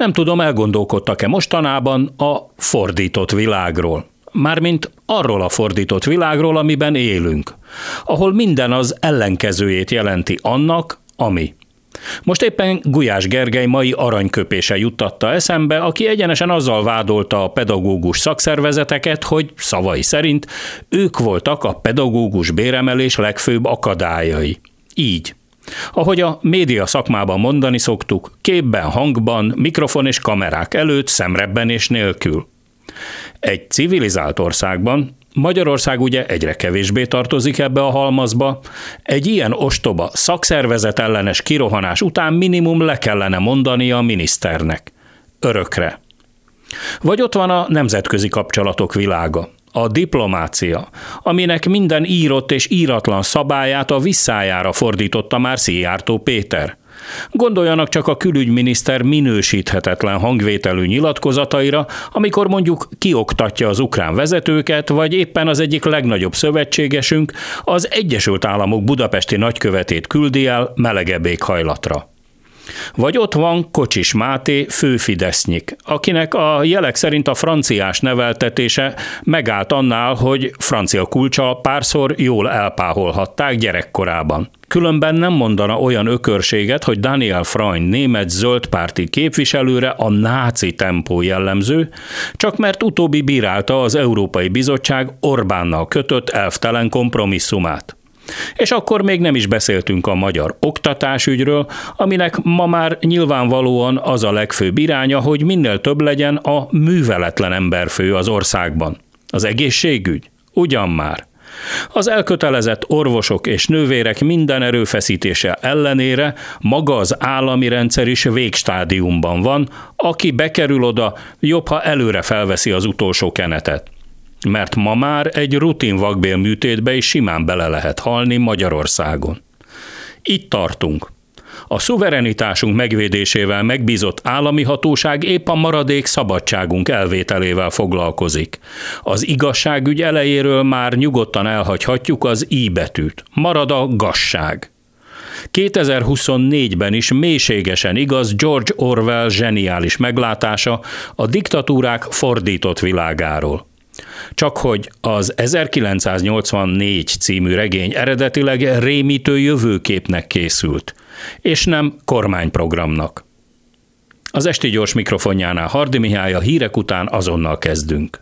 Nem tudom, elgondolkodtak-e mostanában a fordított világról. Mármint arról a fordított világról, amiben élünk, ahol minden az ellenkezőjét jelenti annak, ami. Most éppen Gulyás Gergely mai aranyköpése juttatta eszembe, aki egyenesen azzal vádolta a pedagógus szakszervezeteket, hogy szavai szerint ők voltak a pedagógus béremelés legfőbb akadályai. Így. Ahogy a média szakmában mondani szoktuk, képben, hangban, mikrofon és kamerák előtt, szemrebbenés nélkül. Egy civilizált országban, Magyarország ugye egyre kevésbé tartozik ebbe a halmazba, egy ilyen ostoba szakszervezet ellenes kirohanás után minimum le kellene mondani a miniszternek. Örökre. Vagy ott van a nemzetközi kapcsolatok világa a diplomácia, aminek minden írott és íratlan szabályát a visszájára fordította már Szijjártó Péter. Gondoljanak csak a külügyminiszter minősíthetetlen hangvételű nyilatkozataira, amikor mondjuk kioktatja az ukrán vezetőket, vagy éppen az egyik legnagyobb szövetségesünk, az Egyesült Államok budapesti nagykövetét küldi el melegebb éghajlatra. Vagy ott van Kocsis Máté főfidesznyik, akinek a jelek szerint a franciás neveltetése megállt annál, hogy francia kulcsa párszor jól elpáholhatták gyerekkorában. Különben nem mondana olyan ökörséget, hogy Daniel Freund német zöldpárti képviselőre a náci tempó jellemző, csak mert utóbbi bírálta az Európai Bizottság Orbánnal kötött elvtelen kompromisszumát. És akkor még nem is beszéltünk a magyar oktatásügyről, aminek ma már nyilvánvalóan az a legfőbb iránya, hogy minél több legyen a műveletlen emberfő az országban. Az egészségügy? Ugyan már. Az elkötelezett orvosok és nővérek minden erőfeszítése ellenére maga az állami rendszer is végstádiumban van, aki bekerül oda, jobb, ha előre felveszi az utolsó kenetet mert ma már egy rutin vakbélműtétbe is simán bele lehet halni Magyarországon. Itt tartunk. A szuverenitásunk megvédésével megbízott állami hatóság épp a maradék szabadságunk elvételével foglalkozik. Az igazságügy elejéről már nyugodtan elhagyhatjuk az i betűt. Marad a gasság. 2024-ben is mélységesen igaz George Orwell zseniális meglátása a diktatúrák fordított világáról. Csak hogy az 1984 című regény eredetileg rémítő jövőképnek készült, és nem kormányprogramnak. Az esti gyors mikrofonjánál Hardi Mihály a hírek után azonnal kezdünk.